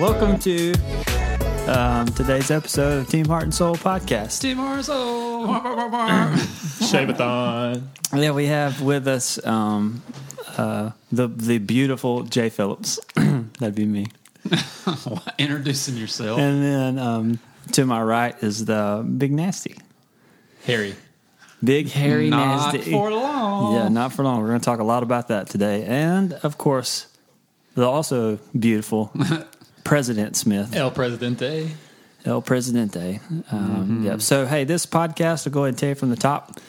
welcome to um, today's episode of Team Heart and Soul podcast. Team Marzo. Shaveathon. Yeah, we have with us um, uh, the the beautiful Jay Phillips. That'd be me. Introducing yourself. And then um, to my right is the Big Nasty, Harry. Big Hairy Not Nasty. for long. Yeah, not for long. We're going to talk a lot about that today, and of course, the also beautiful President Smith. El Presidente. El Presidente. Um, Mm-hmm. Yep. So, hey, this podcast, I'll go ahead and tell you from the top,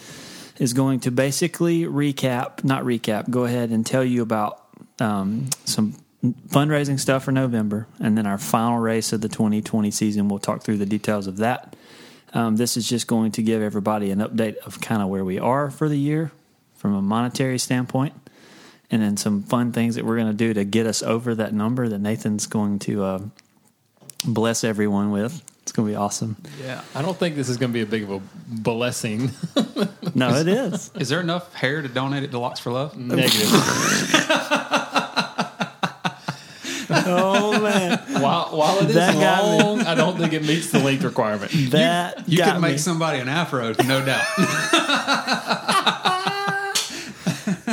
is going to basically recap, not recap, go ahead and tell you about um, some fundraising stuff for November and then our final race of the 2020 season. We'll talk through the details of that. Um, this is just going to give everybody an update of kind of where we are for the year from a monetary standpoint. And then some fun things that we're going to do to get us over that number that Nathan's going to uh, bless everyone with. It's going to be awesome. Yeah. I don't think this is going to be a big of a blessing. No, it is. Is there enough hair to donate it to Locks for Love? Negative. oh man, while, while it is That long, I don't think it meets the length requirement. that You got could make me. somebody an afro, no doubt.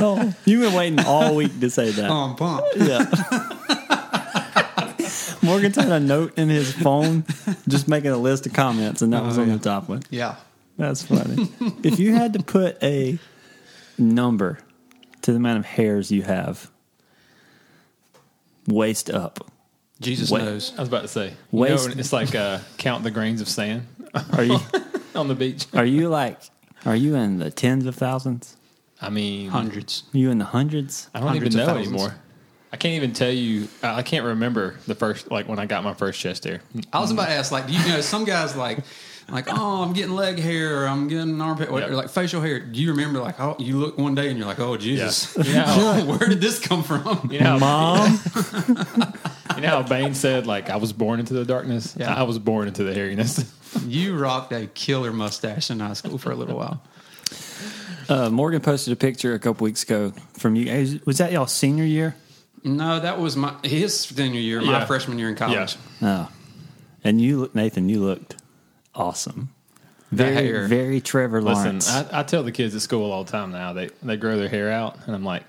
Oh, you've been waiting all week to say that. oh, I'm pumped. Yeah. Morgan's had a note in his phone, just making a list of comments, and that was Oh, on yeah. the top one. Yeah. That's funny. if you had to put a number to the amount of hairs you have, waist up, Jesus Wait. knows. I was about to say. You know, it's like uh, count the grains of sand are you on the beach. are you like are you in the tens of thousands? I mean, Hundreds. Are you in the hundreds? I don't hundreds even know anymore. I can't even tell you. I I can't remember the first, like when I got my first chest hair. I was about to ask, like, do you know, some guys like, like, oh, I'm getting leg hair, or I'm getting armpit, or Yep. like facial hair. Do you remember, like, oh, you look one day and you're like, oh, Jesus, You know where did this come from? you know Mom, you know how Bane said, like, I was born into the darkness? Yeah. I was born into the hairiness. You rocked a killer mustache in high school for a little while. Uh, Morgan posted a picture a couple weeks ago from you. guys. Was that y'all senior year? No, that was my his senior year, my Yeah. freshman year in college. Oh, and you, look- Nathan, you looked awesome. The Very, hair. very Trevor Listen, Lawrence. I, I tell the kids at school all the time now, they, they grow their hair out, and I'm like,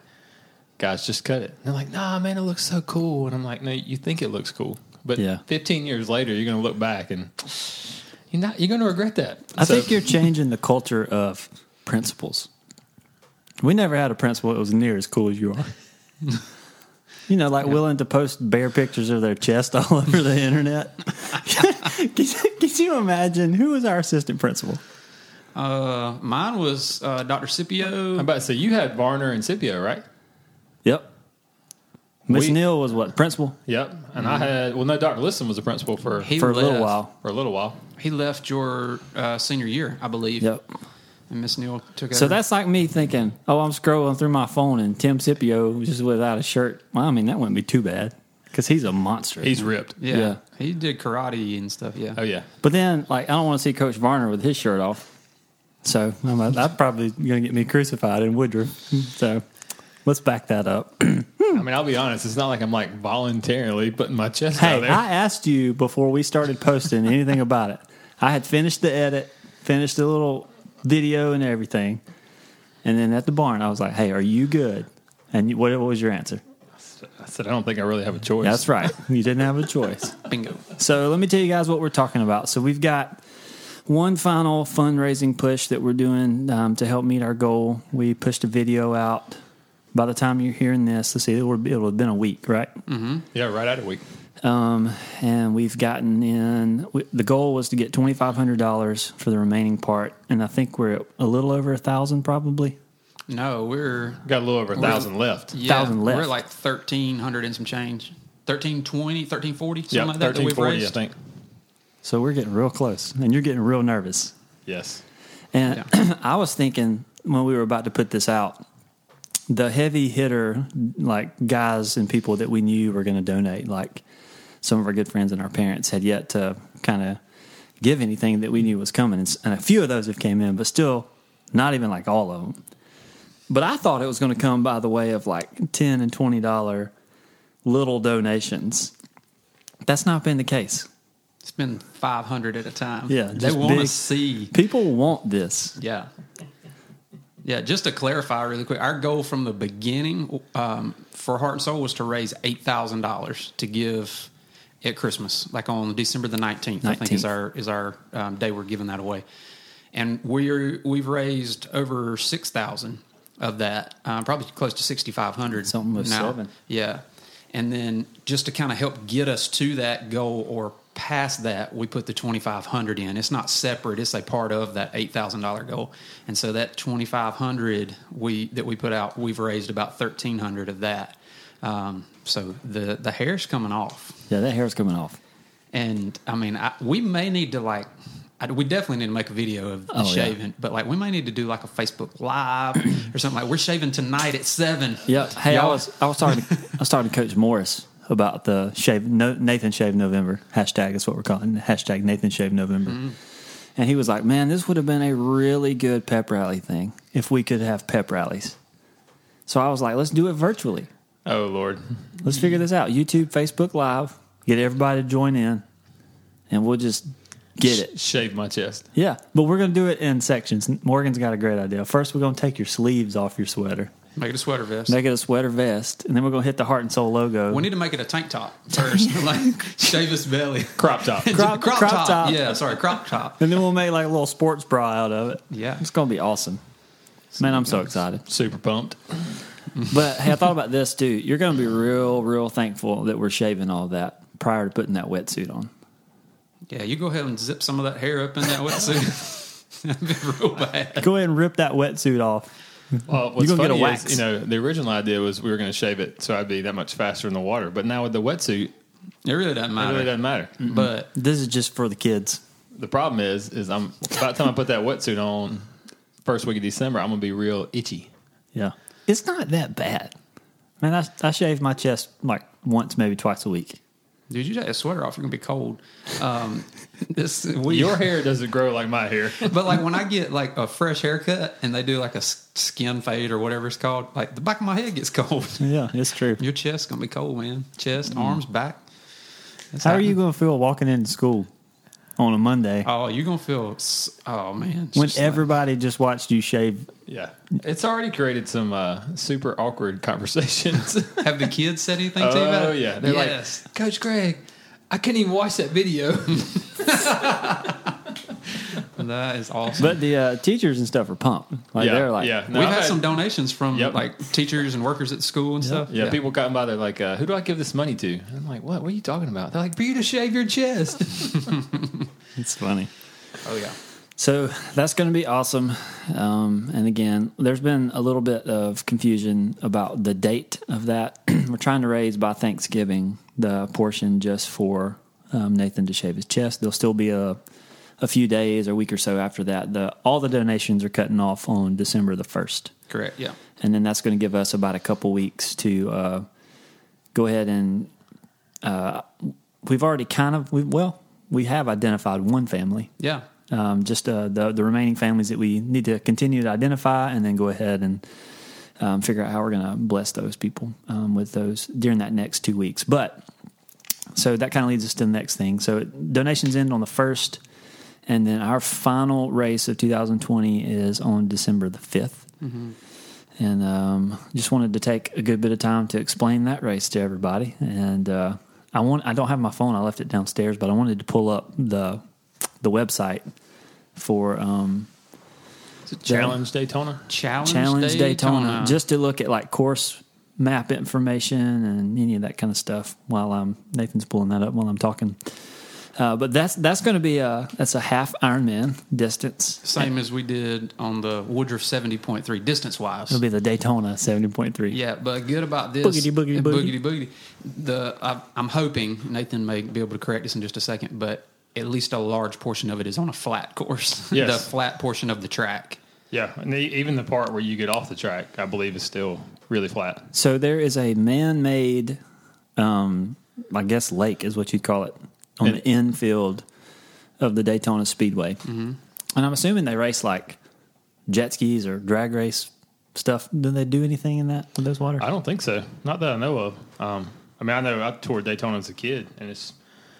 guys, just cut it. And they're like, nah, man, it looks so cool. And I'm like, no, you think it looks cool. But Yeah. 15 years later, you're going to look back and you're not, you're going to regret that. I So- think you're changing the culture of principals. We never had a principal that was near as cool as you are. You know, like willing to post bare pictures of their chest all over the internet. can, can you imagine who was our assistant principal? Uh, mine was uh, Dr. Scipio. I'm about to say, you had Varner and Scipio, right? Yep. Miss Neal was what principal Yep. And I had, well, no, Dr. Listen was the principal for, He for a little while. for a little while. He left your uh, senior year, I believe. Yep. And Miss Neal took over. So that's like me thinking, oh, I'm scrolling through my phone and Tim Scipio just without a shirt. Well, I mean, that wouldn't be too bad because he's a monster. He's ripped. yeah. yeah. He did karate and stuff. Yeah. Oh, yeah. But then, like, I don't want to see Coach Varner with his shirt off. So I'm, that's probably going to get me crucified in Woodruff. So let's back that up. I mean, I'll be honest, it's not like I'm like voluntarily putting my chest out hey, there. I asked you before we started posting anything about it. I had finished the edit, finished the little video and everything. And then at the barn, I was like, hey, are you good? And you, what, what was your answer? I said, I don't think I really have a choice. That's right. You didn't have a choice. Bingo. So let me tell you guys what we're talking about. So we've got one final fundraising push that we're doing um, to help meet our goal. We pushed a video out. By the time you're hearing this, let's see, it will, have been a week, right? Yeah, right out of week. Um, and we've gotten in. We, the goal was to get twenty five hundred dollars for the remaining part, and I think we're at a little over a thousand, probably. No, we're Got a little over a thousand left. yeah, Thousand left. We're like thirteen hundred and some change. 1320, 1340, something Yeah, like that. that thirteen we've forty, I think. So we're getting real close, and you're getting real nervous. Yes. And I was thinking when we were about to put this out, the heavy hitter, like guys and people that we knew were going to donate, like some of our good friends and our parents had yet to kind of give anything that we knew was coming. And And a few of those have came in, but still not even like all of them. But I thought it was going to come by the way of like 10 and $20 little donations That's not been the case. It's been 500 at a time. Yeah, they want to see. People want this. Yeah. Yeah, just to clarify really quick, our goal from the beginning um, for Heart and Soul was to raise eight thousand dollars to give at Christmas, like on December the nineteenth. I think is our is our um, day we're giving that away, and we're we've raised over six thousand of that, um, probably close to sixty five hundred. Something with now. seven. Yeah, and then just to kind of help get us to that goal or past that, we put the twenty five hundred in. It's not separate; it's a part of that eight thousand dollar goal. And so that twenty five hundred we that we put out, we've raised about thirteen hundred of that. Um, so the the hair's coming off, Yeah, that hair's coming off. and I mean, I, we may need to like. I, we definitely need to make a video of the Oh, yeah. shaving, but like we may need to do like a Facebook Live or something like we're shaving tonight at seven. Yeah. Hey, I Y'all- was I was talking to, I was talking to Coach Morris about the shave no, Nathan Shave November hashtag is what we're calling hashtag Nathan Shave November, Mm-hmm. and he was like, "Man, this would have been a really good pep rally thing if we could have pep rallies." So I was like, "Let's do it virtually. Oh Lord, Let's figure this out. YouTube, Facebook Live, get everybody to join in, and we'll just get it." Shave my chest. Yeah, but we're going to do it in sections. Morgan's got a great idea. First, we're going to take your sleeves off your sweater, make it a sweater vest. make it a sweater vest, and then we're going to hit the heart and soul logo. We need to make it a tank top first, like shave his belly. Crop top. Crop- crop, crop top. top. Yeah, sorry, crop top. and then we'll make like a little sports bra out of it. Yeah. It's going to be awesome. Man, I'm so excited. Super pumped. But hey, I thought about this too. You're going to be real, real thankful that we're shaving all that prior to putting that wetsuit on. Yeah, you go ahead and zip some of that hair up in that wetsuit. That'd be real bad. Go ahead and rip that wetsuit off. Well, what's gonna get a wax. is, you know, the original idea was we were going to shave it so I'd be that much faster in the water. But now with the wetsuit, It really doesn't matter. it matter. really doesn't matter. But This is just for the kids. The problem is, is I'm about the time I put that wetsuit on, first week of December, I'm going to be real itchy. Yeah. It's not that bad. Man, I, I shave my chest like once, maybe twice a week. dude, you take a sweater off, you're gonna be cold. Um, this we, Your hair doesn't grow like my hair. but like when I get like a fresh haircut and they do like a skin fade or whatever it's called, like the back of my head gets cold. Yeah, it's true. Your chest's gonna be cold, man. Chest, arms, back. That's How are you going to feel walking into school on a Monday Oh, you're gonna feel. Oh man, when just like- everybody just watched you shave? Yeah. It's already created some uh, super awkward conversations. have the kids said anything to you about oh, it? yeah. They're yes. like, Coach Greg, I couldn't even watch that video. that is awesome. But the uh, teachers and stuff are pumped. Like yeah. they're like, yeah. No, We've I've had some donations from Yep. like teachers and workers at school and stuff. Yeah, people come by. They're like, uh, "Who do I give this money to?" I'm like, "What? What are you talking about?" They're like, "For you to shave your chest." it's funny. Oh yeah. So that's going to be awesome. Um, and again, there's been a little bit of confusion about the date of that. We're trying to raise by Thanksgiving the portion just for um, Nathan to shave his chest. There'll still be a a few days or a week or so after that. The all the donations are cutting off on December the first, Correct. Yeah. and then that's going to give us about a couple weeks to uh, go ahead and uh, we've already kind of we well we have identified one family Yeah. um, just uh, the the remaining families that we need to continue to identify, and then go ahead and um, figure out how we're going to bless those people um, with those during that next two weeks. But so that kind of leads us to the next thing. So donations end on the first, and then our final race of 2020 is on December the 5th. And um, just wanted to take a good bit of time to explain that race to everybody. And uh, I want I don't have my phone. I left it downstairs, but I wanted to pull up the the website for um, Challenge Daytona. Challenge, Challenge Daytona, Daytona. just to look at like course map information and any of that kind of stuff. While I'm Nathan's pulling that up while I'm talking. Uh, but that's that's going to be a that's a half Ironman distance. same as we did on the Woodruff seventy point three distance wise. It'll be the Daytona seventy point three. Yeah, but good about this. Boogity, boogity, boogity. boogity, boogity. The I, I'm hoping Nathan may be able to correct this in just a second, but at least a large portion of it is on a flat course. Yes. the flat portion of the track. Yeah, and the, even the part where you get off the track, I believe, is still really flat. So there is a man-made, um, I guess, lake is what you'd call it on the infield of the Daytona Speedway, mm-hmm. and I'm assuming they race like jet skis or drag race stuff. Do they do anything in that with those waters? I don't think so. Not that I know of. Um, I mean, I know I toured Daytona as a kid, and it's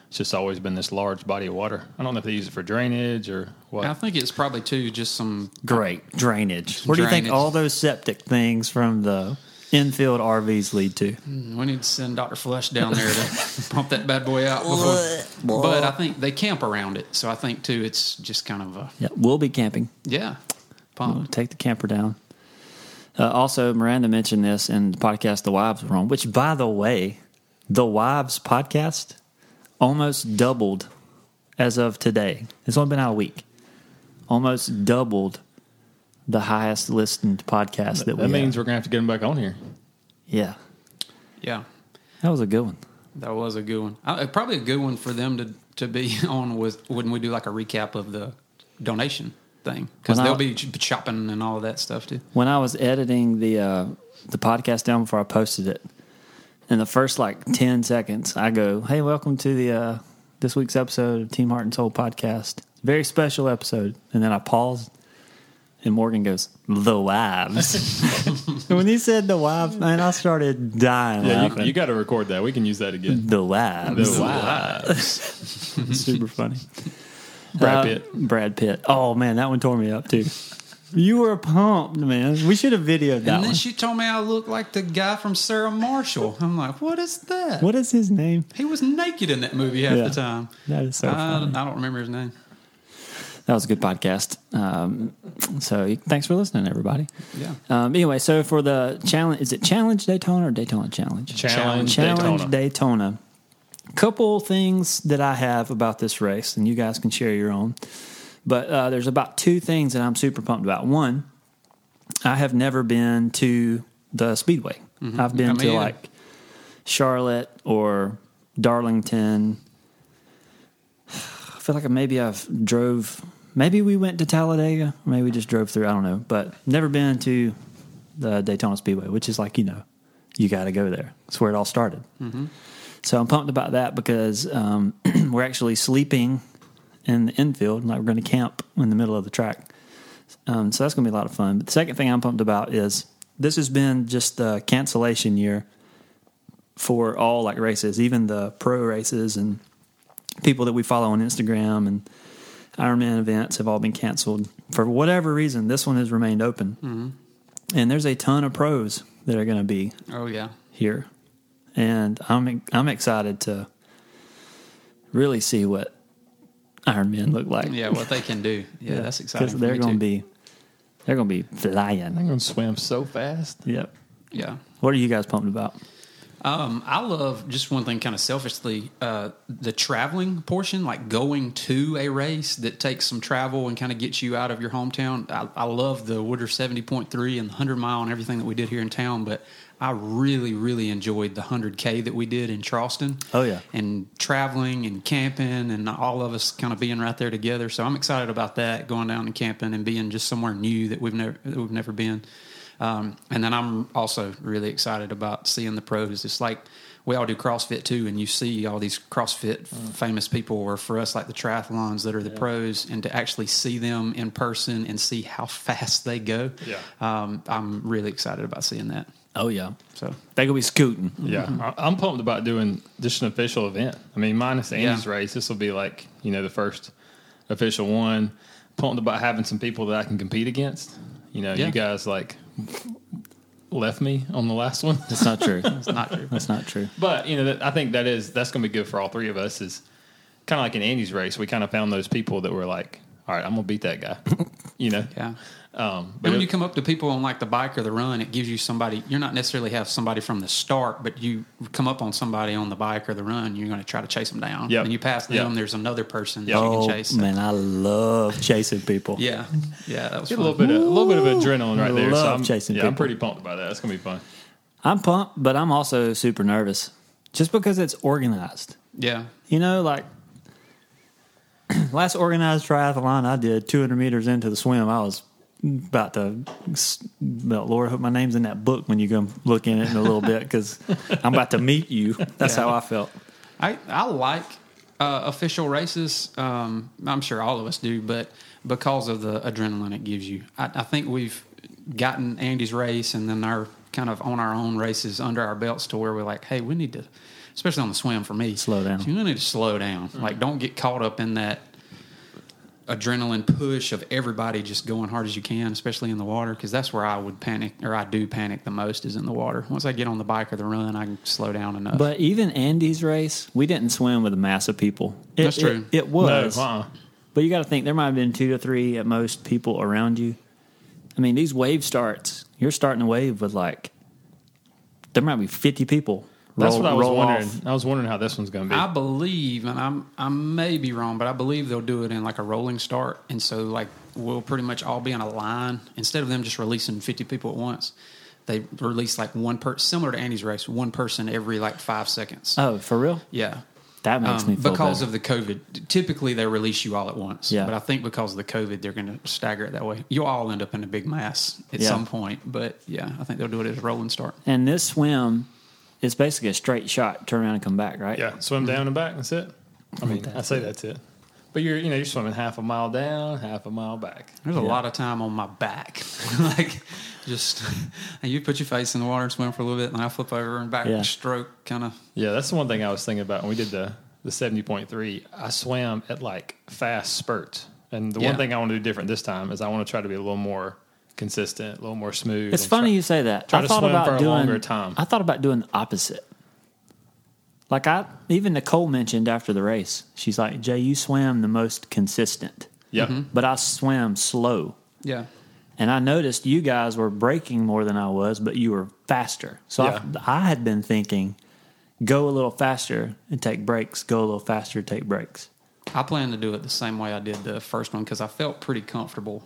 it's just always been this large body of water. I don't know if they use it for drainage or what. I think it's probably too just some Great drainage. Where do you think all those septic things from the infield RVs lead to? We need to send Dr. Flush down there to pump that bad boy out. Before. but I think they camp around it. So I think, too, it's just kind of a, Yeah, we'll be camping. yeah, We'll take the camper down. Uh, also, Miranda mentioned this in the podcast The Wives Were On, which, by the way, the Wives podcast almost doubled as of today. It's only been out a week. Almost doubled the highest listened podcast that, we that means have. we're gonna have to get them back on here. Yeah, Yeah, that was a good one. that was a good one. Uh, probably a good one for them to, to be on with when we do like a recap of the donation thing. Because they'll be chopping and all of that stuff, too. when I was editing the uh, the podcast down before I posted it, in the first like ten seconds, I go, "Hey, welcome to the uh, this week's episode of Team Heart and Soul podcast. Very special episode." And then I pause, and Morgan goes, "The wives." when he said the wives, man, I started dying Yeah, laughing. you, you got to record that. We can use that again. the wives, The wives. super funny. Brad Uh, Pitt. Brad Pitt. Oh man, that one tore me up too. You were pumped, man. We should have videoed that and then one. she told me I look like the guy from Sarah Marshall. I'm like, what is that? What is his name? He was naked in that movie half Yeah. the time. That is so I, funny. I don't remember his name. That was a good podcast. Um, so thanks for listening, everybody. Yeah. Um, anyway, so for the challenge, is it Challenge Daytona or Daytona Challenge? Challenge, Challenge Daytona. Daytona. Couple things that I have about this race, and you guys can share your own. But uh, there's about two things that I'm super pumped about. One, I have never been to the Speedway. I've been Yeah, me to either. like Charlotte or Darlington. I feel like maybe I've drove. Maybe we went to Talladega. Maybe we just drove through. I don't know, but never been to the Daytona Speedway, which is like you know, you got to go there. It's where it all started. So I'm pumped about that because um, we're actually sleeping in the infield, like we're going to camp in the middle of the track. Um, so that's going to be a lot of fun. But the second thing I'm pumped about is this has been just the cancellation year for all like races, even the pro races and people that we follow on Instagram and Ironman events have all been canceled for whatever reason. This one has remained open, mm-hmm. and there's a ton of pros that are going to be Oh yeah. here, and I'm I'm excited to really see what Ironman look like. Yeah, what they can do. Yeah, that's exciting. because they're going to too. be they're going to be flying. I'm going to swim so fast. Yep. Yeah. What are you guys pumped about? Um, I love just one thing, kind of selfishly, uh, the traveling portion, like going to a race that takes some travel and kind of gets you out of your hometown. I, I love the Woodruff seventy point three and the hundred mile and everything that we did here in town, but I really, really enjoyed the hundred k that we did in Charleston. Oh, yeah. and traveling and camping and all of us kind of being right there together. So I'm excited about that, going down and camping and being just somewhere new that we've never that we've never been. Um, and then I'm also really excited about seeing the pros. It's like we all do CrossFit too, and you see all these CrossFit famous people, or for us, like the triathlons that are the pros, and to actually see them in person and see how fast they go. Yeah. Um, I'm really excited about seeing that. Oh yeah, So they gonna be scooting. Yeah, I- I'm pumped about doing just an official event. I mean, minus Andy's Yeah. race, this will be like you know the first official one. Pumped about having some people that I can compete against. You know, Yeah. you guys like left me on the last one, That's not true. it's not true. That's not true. but you know, that, I think that is that's going to be good for all three of us. Is kind of like in Andy's race, we kind of found those people that were like, all right, I'm gonna beat that guy. you know, Yeah. Um, But but when it- you come up to people on like the bike or the run, it gives you somebody. You're not necessarily have somebody from the start, but you come up on somebody on the bike or the run. You're going to try to chase them down. Yep. And you pass them. Yep. There's another person that Yep. you Oh can chase. man, I love chasing people. Yeah, yeah, that was get a little bit of, a little bit of adrenaline right there. Love so I'm, chasing yeah, I'm pretty pumped about that. That's gonna be fun. I'm pumped, but I'm also super nervous, just because it's organized. Yeah, You know, like last organized triathlon I did, 200 meters into the swim, I was about to, about, Lord, I hope my name's in that book when you go look in it in a little bit because I'm about to meet you. That's Yeah. how I felt. I I like uh, official races. Um, I'm sure all of us do, but because of the adrenaline it gives you, I, I think we've gotten Andy's race and then our kind of on our own races under our belts to where we're like, hey, we need to especially on the swim for me. Slow down. You need to slow down. Like, don't get caught up in that adrenaline push of everybody just going hard as you can, especially in the water, because that's where I would panic, or I do panic the most, is in the water. Once I get on the bike or the run, I can slow down enough. But even Andy's race, we didn't swim with a mass of people. It, That's true. It, it was. No, uh-uh. But you got to think there might have been two to three at most people around you. I mean, these wave starts, you're starting a wave with like, there might be 50 people. That's roll- what I was wondering. off. I was wondering how this one's going to be. I believe, and I'm I may be wrong, but I believe they'll do it in like a rolling start, and so like we'll pretty much all be on a line instead of them just releasing 50 people at once. They release like one per similar to Andy's race, one person every like five seconds. Oh, for real? yeah, That makes Um, me feel because better. of the COVID. Typically, they release you all at once. Yeah. but I think because of the COVID, they're going to stagger it that way. You'll all end up in a big mass at Yeah. some point, but yeah, I think they'll do it as a rolling start. And this swim is basically a straight shot, turn around and come back, right? yeah, swim mm-hmm. down and back. That's it. I mean, I say that's it. But you're, you know, you're swimming half a mile down, half a mile back. There's a lot of time on my back, like just and you put your face in the water and swim for a little bit, and I flip over and back Yeah. stroke kind of. Yeah, that's the one thing I was thinking about when we did the the seventy point three. I swam at like fast spurts, and the Yeah. one thing I want to do different this time is I want to try to be a little more consistent, a little more smooth. It's funny try- you say that. try I to thought swim about for a doing longer time. I thought about doing the opposite. Like I even Nicole mentioned after the race, she's like, "Jay, you swam the most consistent, Yep. Mm-hmm. but I swam slow." Yeah, And I noticed you guys were breaking more than I was, but you were faster. So Yeah. I, I had been thinking, go a little faster and take breaks. Go a little faster, take breaks. I plan to do it the same way I did the first one because I felt pretty comfortable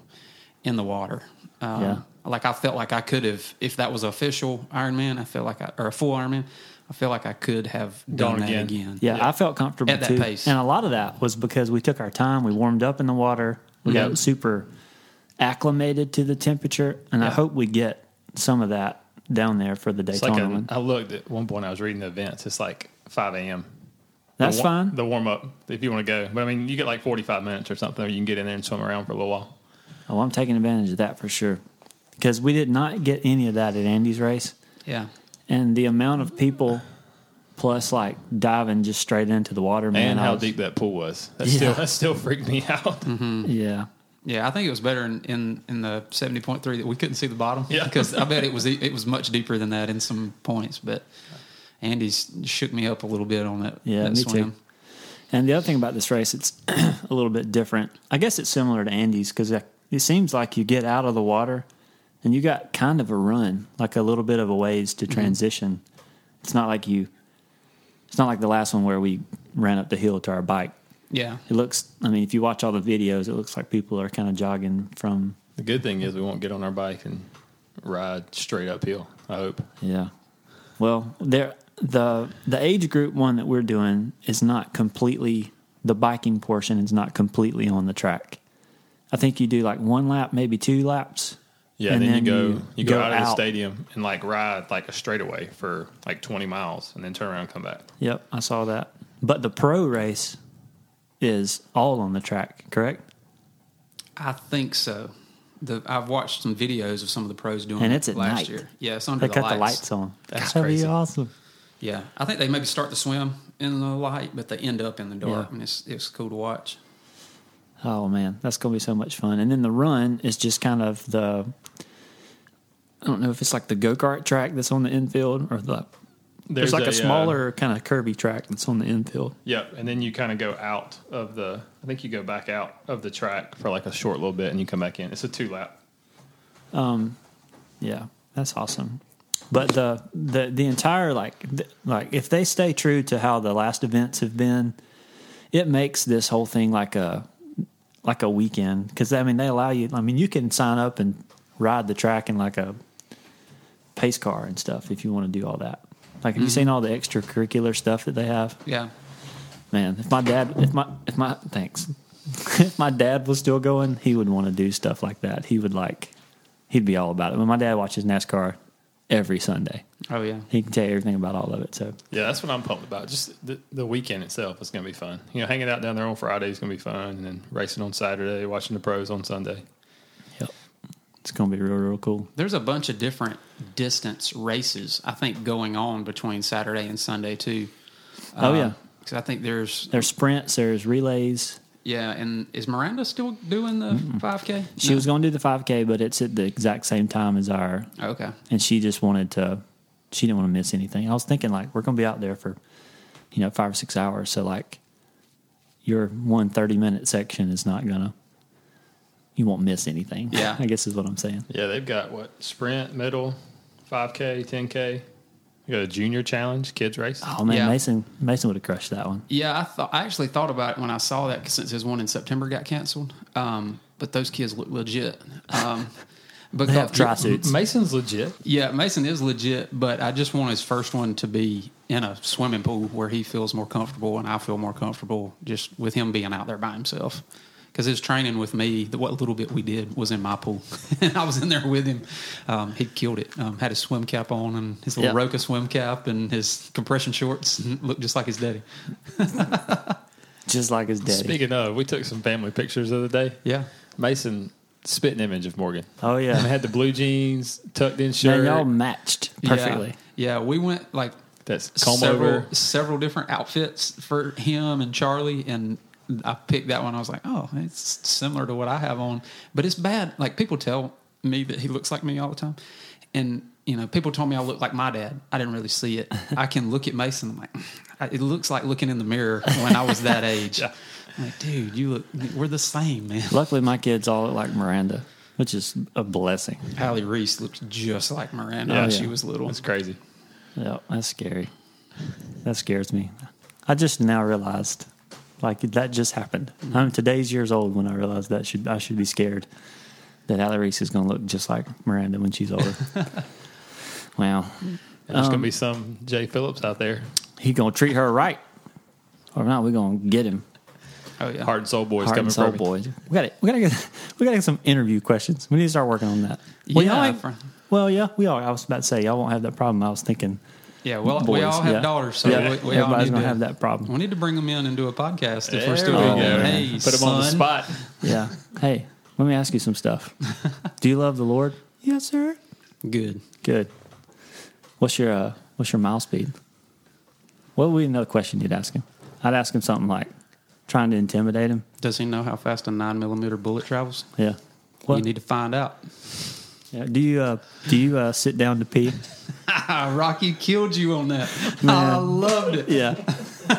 in the water. Um, Yeah. Like I felt like I could have, if that was official Ironman, I felt like I, or a full Ironman, I feel like I could have done Gone that again. again. Yeah, Yeah. I felt comfortable At that too. pace. And a lot of that was because we took our time. We warmed up in the water. We Yeah. got super acclimated to the temperature, and I hope we get some of that down there for the It's Daytona like a, one. I looked at one point. I was reading the events. It's like five a.m. That's the, fine. The warm up, if you want to go. But I mean, you get like forty five minutes or something. Or you can get in there and swim around for a little while. Oh, I'm taking advantage of that for sure. Because we did not get any of that at Andy's race. Yeah. and the amount of people plus like diving just straight into the water man and how was- deep that pool was. That Yeah. still that still freaked me out. Mm-hmm. yeah Yeah, I think it was better in, in, in the seventy point three that we couldn't see the bottom. Yeah. because I bet it was it was much deeper than that in some points. But Andy's shook me up a little bit on that. Yeah, that me swim. too. and the other thing about this race it's a little bit different i guess it's similar to andy's because it seems like you get out of the water and you got kind of a run like a little bit of a ways to mm-hmm. transition it's not like you it's not like the last one where we ran up the hill to our bike Yeah, it looks i mean if you watch all the videos it looks like people are kind of jogging from The good thing is we won't get on our bike and ride straight uphill. I hope. Yeah. Well, there the the age group one that we're doing is not completely the biking portion is not completely on the track. I think you do like one lap, maybe two laps. Yeah, and then, you go you you, go, go out, of the stadium and like ride like a straightaway for like twenty miles and then turn around and come back. Yep, I saw that. But the pro race is all on the track, correct? I think so. The I've watched some videos of some of the pros doing And it it's at last night. year. Yeah, it's under They the cut lights. the lights on. That's That'd crazy. be awesome. Yeah, I think they maybe start to swim in the light, but they end up in the dark, Yeah. and it's it's cool to watch. Oh man, that's gonna be so much fun. And then the run is just kind of the I don't know if it's like the go kart track that's on the infield or the there's, like a, uh, smaller kind of curvy track that's on the infield. Yep, and then you kind of go out of the. I think you go back out of the track for like a short little bit, and you come back in. It's a two lap. Um, Yeah, that's awesome. But the the the entire like th- like if they stay true to how the last events have been, it makes this whole thing like a like a weekend because I mean they allow you. I mean you can sign up and ride the track in like a pace car and stuff if you want to do all that. Like have you mm-hmm. seen all the extracurricular stuff that they have? Yeah, Man, if my dad, if my, if my, thanks. if my dad was still going, he would want to do stuff like that. He would like, he'd be all about it. When my dad watches NASCAR every Sunday. oh yeah, He can tell you everything about all of it. So Yeah, that's what I'm pumped about. Just the, the weekend itself is going to be fun. You know, hanging out down there on Friday is going to be fun, and then racing on Saturday, watching the pros on Sunday. yep, it's gonna be real, real cool. there's a bunch of different distance races I think going on between Saturday and Sunday too. Oh, yeah. Uh, because I think there's There's sprints, there's relays. Yeah, and is Miranda still doing the 5K? She No. was going to do the 5K, but it's at the exact same time as our, oh, okay. and she just wanted to, she didn't want to miss anything. I was thinking, like, we're going to be out there for, you know, five or six hours. So, like, your one 30 minute section is not going to, you won't miss anything. Yeah. I guess is what I'm saying. Yeah, they've got what sprint, middle, five k, ten k. You got a junior challenge, kids race. Oh, man, Yeah. Mason, Mason would have crushed that one. Yeah, I thought I actually thought about it when I saw that 'cause since his one in September got canceled. Um, but those kids look legit. Um, They have because dry suits. Mason's legit. yeah, Mason is legit, but I just want his first one to be in a swimming pool where he feels more comfortable and I feel more comfortable just with him being out there by himself. Because his training with me, the, what little bit we did was in my pool, and I was in there with him. Um, he killed it. Um, had his swim cap on and his little Yeah. Roka swim cap and his compression shorts, and looked just like his daddy. Just like his daddy. Speaking of, we took some family pictures the other day. Yeah, Mason spitting image of Morgan. Oh, And yeah. had the blue jeans, tucked in Man, shirt. y'all matched perfectly. Yeah, yeah we went like That's comb several over. several different outfits for him and Charlie, and I picked that one. I was like, oh, it's similar to what I have on, but it's bad. Like people tell me that he looks like me all the time, and you know, people told me I look like my dad. I didn't really see it. I can look at Mason. I'm like, it looks like looking in the mirror when I was that age. I'm like, dude, you look. We're the same, man. Luckily, my kids all look like Miranda, which is a blessing. Hallie Reese looked just like Miranda Yeah. when Yeah. she was little. That's crazy. Yeah, that's scary. That scares me. I just now realized, like that just happened. I'm today's years old when I realized that should I should be scared that Reese is going to look just like Miranda when she's older. wow, And there's Um, gonna be some Jay Phillips out there. he going to treat her right, or not? We're going to get him. Oh yeah, Heart and soul boys Heart coming and soul from me. boys. We got it. We got to get. We got to get some interview questions. We need to start working on that. Yeah, Well, y'all well, yeah, we are. I was about to say y'all won't have that problem. I was thinking. Yeah, well, we all have yeah. daughters, so Yeah, we, we all need gonna have that problem. We need to bring them in and do a podcast if There we're still we doing go. that. Hey, Put him on the spot. Yeah. hey, let me ask you some stuff. Do you love the Lord? Yes, sir. Good. Good. What's your uh, What's your mile speed? What would be another question you'd ask him? I'd ask him something like trying to intimidate him. Does he know how fast a nine millimeter bullet travels? Yeah. What? You need to find out. Yeah. Do you uh, Do you uh, sit down to pee? Rocky killed you on that. I loved it. Yeah.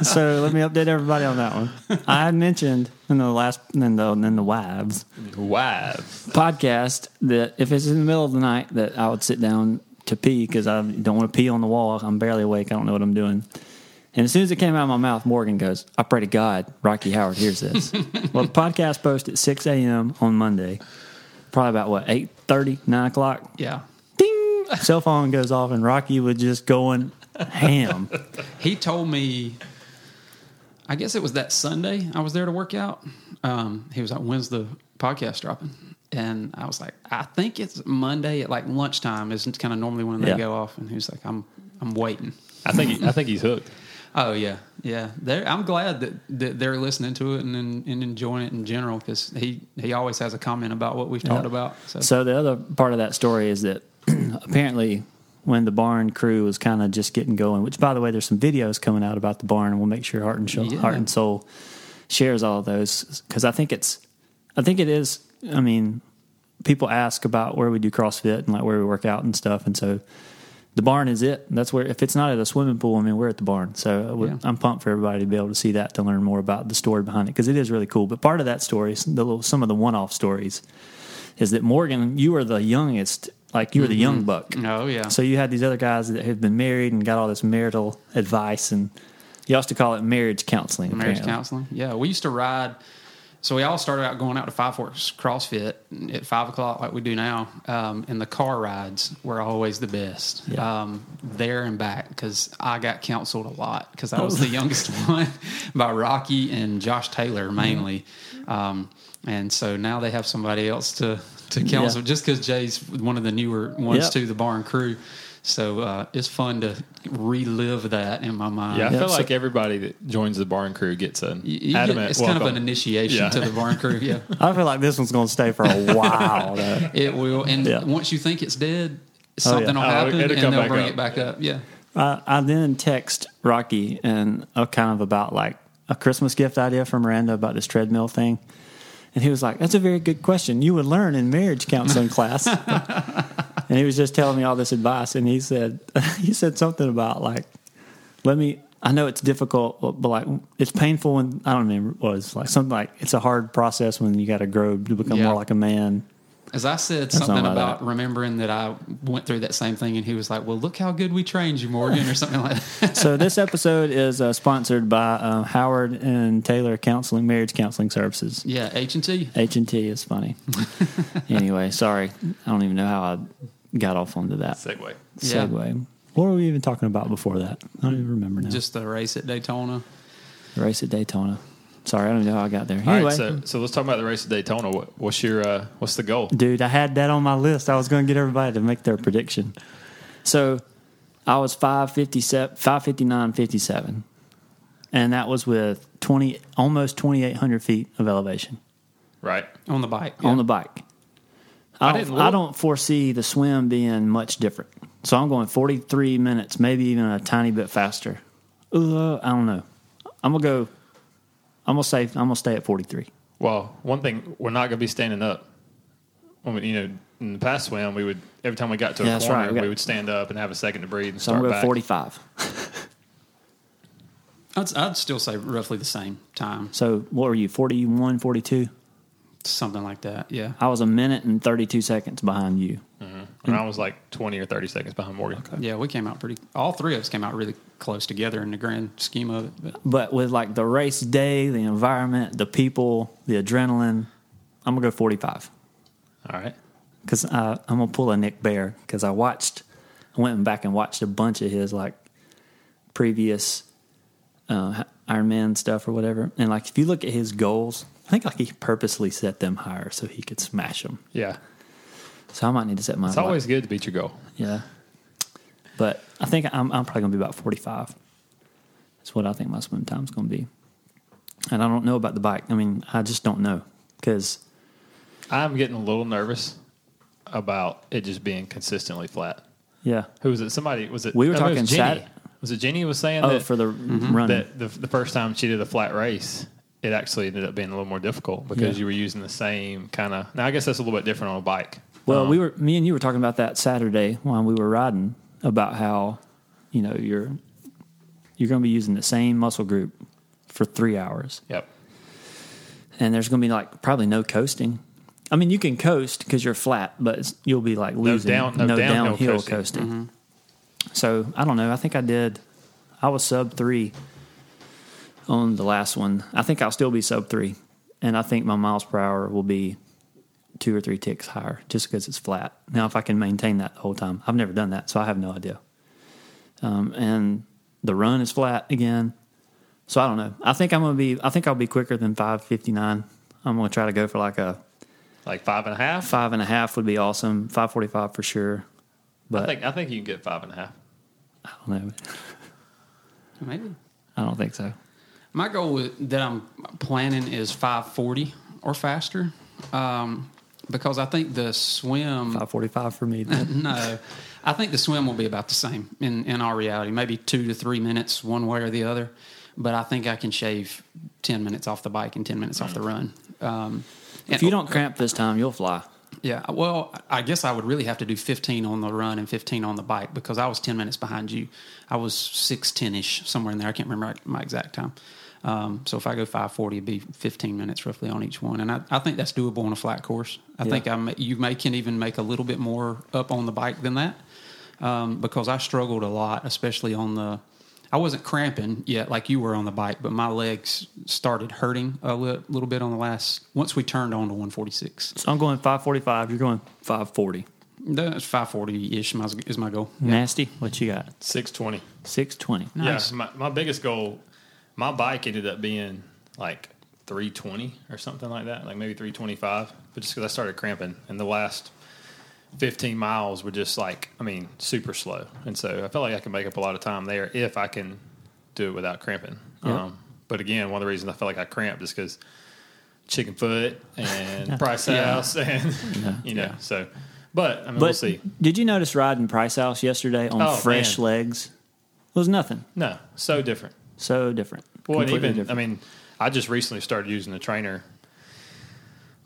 so let me update everybody on that one. I had mentioned in the last in the in the wives Wow. podcast that if it's in the middle of the night that I would sit down to pee because I don't want to pee on the wall. I'm barely awake. I don't know what I'm doing. And as soon as it came out of my mouth, Morgan goes, I pray to God Rocky Howard hears this. well, the podcast post at 6 a.m. on Monday, probably about what, 8.30, 9 o'clock? Yeah. Ding! Cell phone goes off and Rocky was just going ham. He told me, I guess it was that Sunday I was there to work out. Um, he was like, When's the podcast dropping? And I was like, I think it's Monday at like lunchtime is kind of normally when they Yeah. go off. And he was like, I'm I'm waiting. I think he, I think he's hooked. Oh yeah, yeah. They're, I'm glad that, that they're listening to it and, and, and enjoying it in general because he, he always has a comment about what we've talked about. So, So the other part of that story is that apparently when the barn crew was kind of just getting going, which by the way, there's some videos coming out about the barn, and we'll make sure Heart and, Show, Yeah. Heart and Soul shares all of those because I think it's, I think it is. I mean, people ask about where we do CrossFit and like where we work out and stuff, and so the barn is it. That's where if it's not at a swimming pool, I mean, we're at the barn. So uh, Yeah. I'm pumped for everybody to be able to see that to learn more about the story behind it because it is really cool. But part of that story, the little, some of the one-off stories, is that Morgan, you were the youngest, like you were the young mm-hmm. buck. oh yeah, So you had these other guys that have been married and got all this marital advice, and you used to call it marriage counseling. marriage apparently. counseling. Yeah, we used to ride. So we all started out going out to Five Forks CrossFit at five o'clock, like we do now. Um, and the car rides were always the best, Yeah. um, there and back, because I got counseled a lot because I was the youngest one by Rocky and Josh Taylor mainly. Um, and so now they have somebody else to to counsel, Yeah. just because Jay's one of the newer ones Yep. to the barn crew. So uh, it's fun to relive that in my mind. Yeah, I Yeah, feel so- like everybody that joins the barn crew gets an You- you get- adamant it's kind of an initiation Yeah. to the barn crew. Yeah, I feel like this one's going to stay for a while. it will. And Yeah. once you think it's dead, something yeah. will Oh, happen, it'll and they'll bring up. it back up. Yeah, I, I then text Rocky and uh, kind of about like a Christmas gift idea from Miranda about this treadmill thing. And he was like, That's a very good question. You would learn in marriage counseling class. and he was just telling me all this advice. And he said, He said something about like, Let me, I know it's difficult, but like, it's painful when, I don't remember what it was like, something like, it's a hard process when you got to grow to become Yeah. more like a man. As I said something something like about that. remembering that I went through that same thing, and he was like, "Well, look how good we trained you, Morgan," or something like that. so this episode is uh, sponsored by uh, Howard and Taylor Counseling, Marriage Counseling Services. yeah, H and T. H and T is funny. anyway, sorry, I don't even know how I got off onto that Segue. Yeah. segue. What were we even talking about before that? I don't even remember now. Just the race at Daytona. the race at Daytona. Sorry, I don't even know how I got there. All Anyway, right, so so let's talk about the race at Daytona. What, what's your uh, what's the goal? dude, I had that on my list. I was going to get everybody to make their prediction. So I was 557, 559, 57. And that was with 20, almost 2,800 feet of elevation. Right. On the bike. on yeah. the bike. I I, don't, look. I don't foresee the swim being much different. So I'm going 43 minutes, maybe even a tiny bit faster. Uh, I don't know. I'm gonna go. I'm gonna say I'm gonna stay at 43. Well, one thing we're not going to be standing up. When we, you know, in the past swim, we would every time we got to a Yeah, that's corner, right. We got- we would stand up and have a second to breathe and So I'm start back. 45. I'd, I'd still say roughly the same time, So what were you? 41, 42? Something like that. Yeah. I was a minute and 32 seconds behind you. And I was like twenty or thirty seconds behind Morgan. Yeah, we came out pretty. All three of us came out really close together in the grand scheme of it. But But with like the race day, the environment, the people, the adrenaline, I'm gonna go 45. All right. because I'm gonna pull a Nick Bare because I watched, I went back and watched a bunch of his like previous uh, Ironman stuff or whatever, and like if you look at his goals, I think like he purposely set them higher so he could smash them. Yeah. So I might need to set mine. It's always good to beat your goal. yeah, but I think I'm, I'm probably gonna be about 45. That's what I think my swim time's gonna be, and I don't know about the bike. I mean, I just don't know because I'm getting a little nervous about it just being consistently flat. yeah. Who was it? Somebody was it? We were no, it was talking Jenny. Sat- Was it Jenny was saying Oh, that for the mm-hmm. running. that the, the first time she did a flat race, it actually ended up being a little more difficult because Yeah. you were using the same kind of. Now I guess that's a little bit different on a bike. Well, Um, we were me and you were talking about that Saturday while we were riding about how you know you're you're going to be using the same muscle group for three hours, Yep. and there's going to be like probably no coasting. I mean, you can coast because you're flat, but it's, you'll be like losing down- no downhill coasting. coasting. So I don't know. I think I did. I was sub three on the last one. I think I'll still be sub three, and I think my miles per hour will be two or three ticks higher just because it's flat. Now, if I can maintain that the whole time, I've never done that, so I have no idea. Um, and the run is flat again, so I don't know. I think I'm gonna be. I think I'll be quicker than five fifty nine. I'm gonna try to go for like a Like five and a half. five and a half would be awesome. Five forty five for sure. But I think I think you can get five and a half. I don't know. maybe I don't think so. My goal with- that I'm planning is 540 or faster, um, because I think the swim. Five forty five for me. No, I think the swim will be about the same in, in our reality. Maybe two to three minutes, one way or the other. But I think I can shave ten minutes off the bike and ten minutes off the run. Um, if you don't cramp this time, you'll fly. yeah, well, I guess I would really have to do 15 on the run and 15 on the bike because I was 10 minutes behind you. I was 610 ish, somewhere in there. I can't remember my exact time. Um, so if I go 540, it'd be 15 minutes roughly on each one. And I, I think that's doable on a flat course. I Yeah. think I may, you may can even make a little bit more up on the bike than that um, because I struggled a lot, especially on the. I wasn't cramping yet like you were on the bike, but my legs started hurting a li- little bit on the last. Once we turned on to 146. So I'm going five forty five. You're going five forty. That's 540 ish is my goal. Nasty. What you got? Six twenty. Six twenty. Nice. Yeah, my, my biggest goal, my bike ended up being like 320 or something like that, like maybe 325. But just because I started cramping, and the last 15 miles were just like, I mean, super slow. And so I felt like I can make up a lot of time there if I can do it without cramping. Yeah. Um, but again, one of the reasons I felt like I cramped is because chicken foot and Price Yeah. House, and you know, Yeah. so. But I mean, But we'll see. did you notice riding Price House yesterday on Oh, fresh man. legs? It was nothing. No, so different. So different. Well, and Completely even different. I mean, I just recently started using the trainer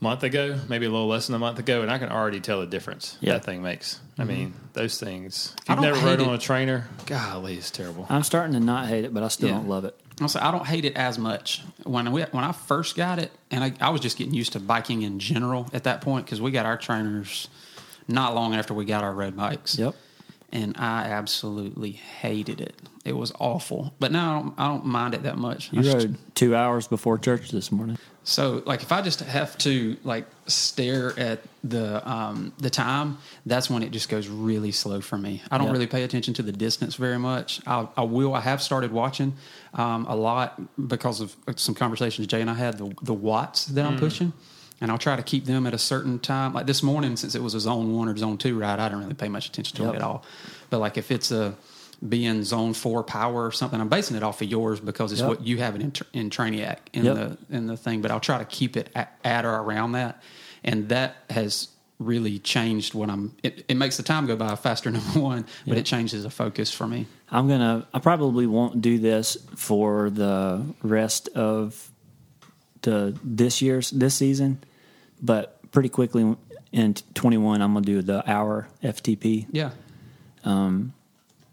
a month ago, maybe a little less than a month ago, and I can already tell the difference Yeah. that thing makes. I mm-hmm. mean, those things. If you've never rode hate on a trainer, golly, it's terrible. I'm starting to not hate it, but I still Yeah. don't love it. Also, I don't hate it as much when we, when I first got it, and I, I was just getting used to biking in general at that point because we got our trainers not long after we got our red bikes. Yep. And I absolutely hated it. It was awful. But now I don't, I don't mind it that much. You I rode two hours before church this morning. So, like, if I just have to like stare at the um, the time, that's when it just goes really slow for me. I don't Yeah. really pay attention to the distance very much. I, I will. I have started watching um, a lot because of some conversations Jay and I had. The the watts that I'm pushing, and I'll try to keep them at a certain time. Like this morning, since it was a zone one or zone two ride, I didn't really pay much attention to Yep. it at all. But like if it's a being zone four power or something, I'm basing it off of yours because it's Yep. what you have in, in Trainiac in Yep. the in the thing, but I'll try to keep it at, at or around that, and that has really changed what I'm. It, it makes the time go by faster, number one, but Yeah. it changes the focus for me. I'm gonna. I probably won't do this for the rest of the this year's this season, but pretty quickly in 21, I'm gonna do the hour FTP Yeah,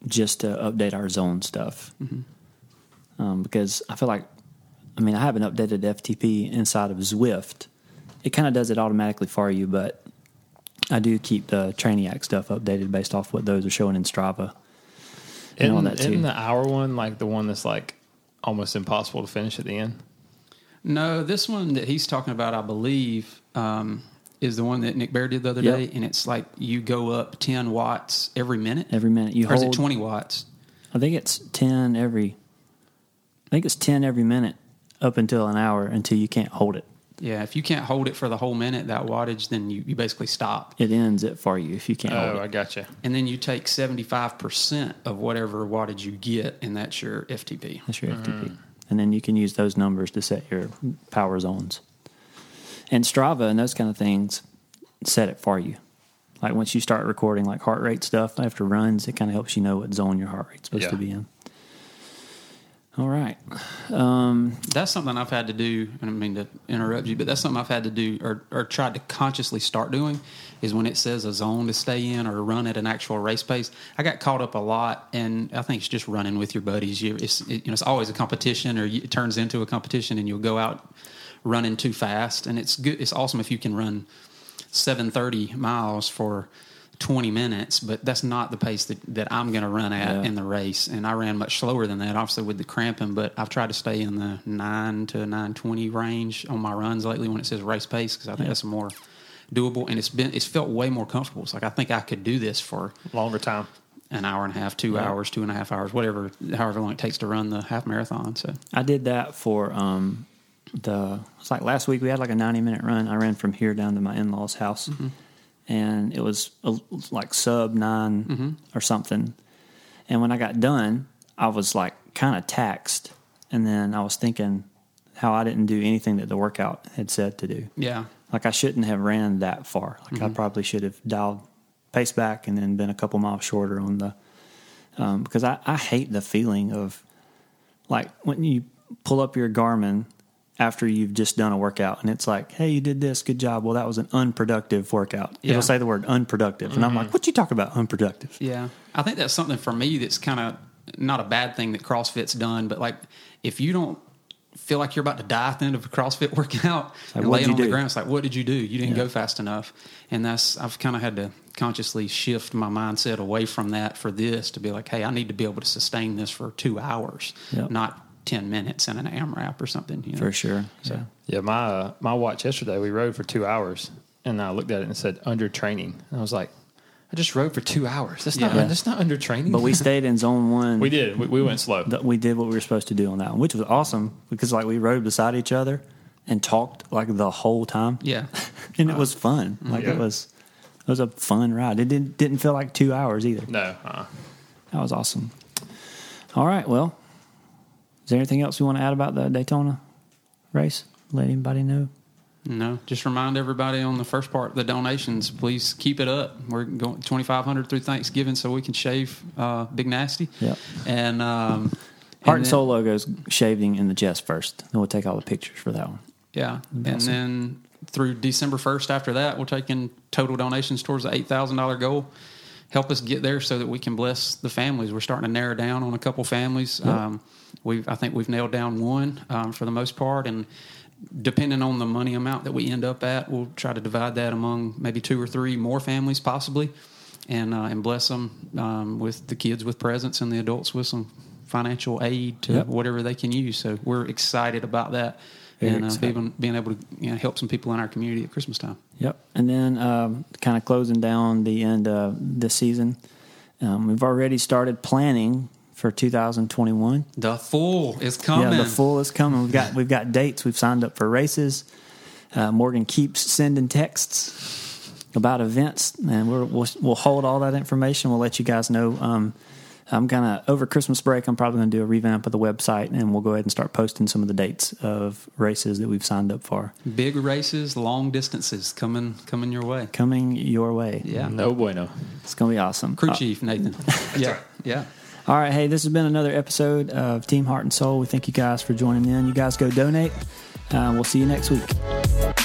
just to update our zone stuff. Um, because I feel like, I mean, I haven't updated FTP inside of Zwift. It kind of does it automatically for you, but I do keep the Trainiac stuff updated based off what those are showing in Strava. And all that too. isn't the hour one like the one that's like almost impossible to finish at the end? No, this one that he's talking about, I believe, um, is the one that Nick Bare did the other Yep. day, and it's like you go up ten watts every minute. Every minute you or is hold, it twenty watts? I think it's 10 every, I think it's 10 every minute up until an hour until you can't hold it. Yeah, if you can't hold it for the whole minute, that wattage, then you, you basically stop. It ends it for you if you can't hold Oh, it. I gotcha. And then you take 75% of whatever wattage you get, and that's your FTP. That's your FTP. And then you can use those numbers to set your power zones. And Strava and those kind of things set it for you. Like once you start recording like heart rate stuff after runs, it kind of helps you know what zone your heart rate's supposed Yeah. to be in. All right. Um, that's something I've had to do. I don't mean to interrupt you, but that's something I've had to do or, or tried to consciously start doing is when it says a zone to stay in or run at an actual race pace. I got caught up a lot, and I think it's just running with your buddies. You, it's, it, you know, it's always a competition, or it turns into a competition, and you'll go out running too fast. And it's good. It's awesome if you can run seven thirty miles for. 20 minutes, but that's not the pace that, that I'm going to run at Yeah. in the race. And I ran much slower than that, obviously with the cramping, but I've tried to stay in the 9 to 920 range on my runs lately when it says race pace because I think that's more doable and it's been it's felt way more comfortable. It's like I think I could do this for Longer time. an hour and a half, two hours, two and a half hours, whatever, however long it takes to run the half marathon. So I did that for um, the. It's like last week we had like a ninety minute run. I ran from here down to my in laws' house, and it was a, like sub 9 or something. And when I got done, I was like kind of taxed, and then I was thinking how I didn't do anything that the workout had said to do. yeah, Like I shouldn't have ran that far. Like I probably should have dialed pace back and then been a couple miles shorter on the. Um, because I, I hate the feeling of like when you pull up your Garmin after you've just done a workout and it's like, hey, you did this, good job. Well, that was an unproductive workout. Yeah. It'll say the word unproductive, and I'm like, mm-hmm. what you talk about unproductive? Yeah, I think that's something for me that's kind of not a bad thing that CrossFit's done, but like if you don't feel like you're about to die at the end of a CrossFit workout like, and laying on the ground, it's like, what did you do? You didn't Yeah. go fast enough, and that's I've kind of had to consciously shift my mindset away from that for this to be like, hey, I need to be able to sustain this for two hours, Yep. not ten minutes in an AMRAP or something. You know? For sure. So. Yeah. Yeah, my uh, my watch yesterday we rode for two hours, and I looked at it and said under training, and I was like, I just rode for two hours. That's not Yeah. that's not under training. But we stayed in zone one. we did we, we went slow. that we did what we were supposed to do on that one, which was awesome because like we rode beside each other and talked like the whole time. Yeah. and it was fun. Like it was, it was a fun ride. It didn't didn't feel like two hours either. no, uh, That was awesome. All right, well, is there anything else we want to add about the Daytona race? Let anybody know. No, just remind everybody on the first part, the donations, please keep it up. We're going 2,500 through Thanksgiving so we can shave uh, Big Nasty. Yep. And, um, Heart and then- Soul logo's shaving in the chest first. Then we'll take all the pictures for that one. Yeah. And then through December 1st after that, we're taking total donations towards the $8,000 goal. Help us get there so that we can bless the families. We're starting to narrow down on a couple families. Um, we've, I think we've nailed down one um, for the most part. And depending on the money amount that we end up at, we'll try to divide that among maybe two or three more families possibly and, uh, and bless them um, with the kids with presents and the adults with some financial aid to Yep. whatever they can use. So we're excited about that and uh, exciting. being, able to you know, help some people in our community at Christmas time. Yep. And then um, kind of closing down the end of this season, um, we've already started planning for 2021. The full is coming. Yeah, the full is coming. We've got we've got dates. We've signed up for races. Uh, Morgan keeps sending texts about events, and we're, we'll we'll hold all that information. We'll let you guys know. Um, I'm gonna over Christmas break. I'm probably gonna do a revamp of the website, and we'll go ahead and start posting some of the dates of races that we've signed up for Big races, long distances coming coming your way. coming your way. Yeah. No bueno. It's gonna be awesome. Crew Uh, chief, Nathan. yeah. Yeah. All right, hey, this has been another episode of Team Heart and Soul. We thank you guys for joining in. You guys go donate. Uh, we'll see you next week.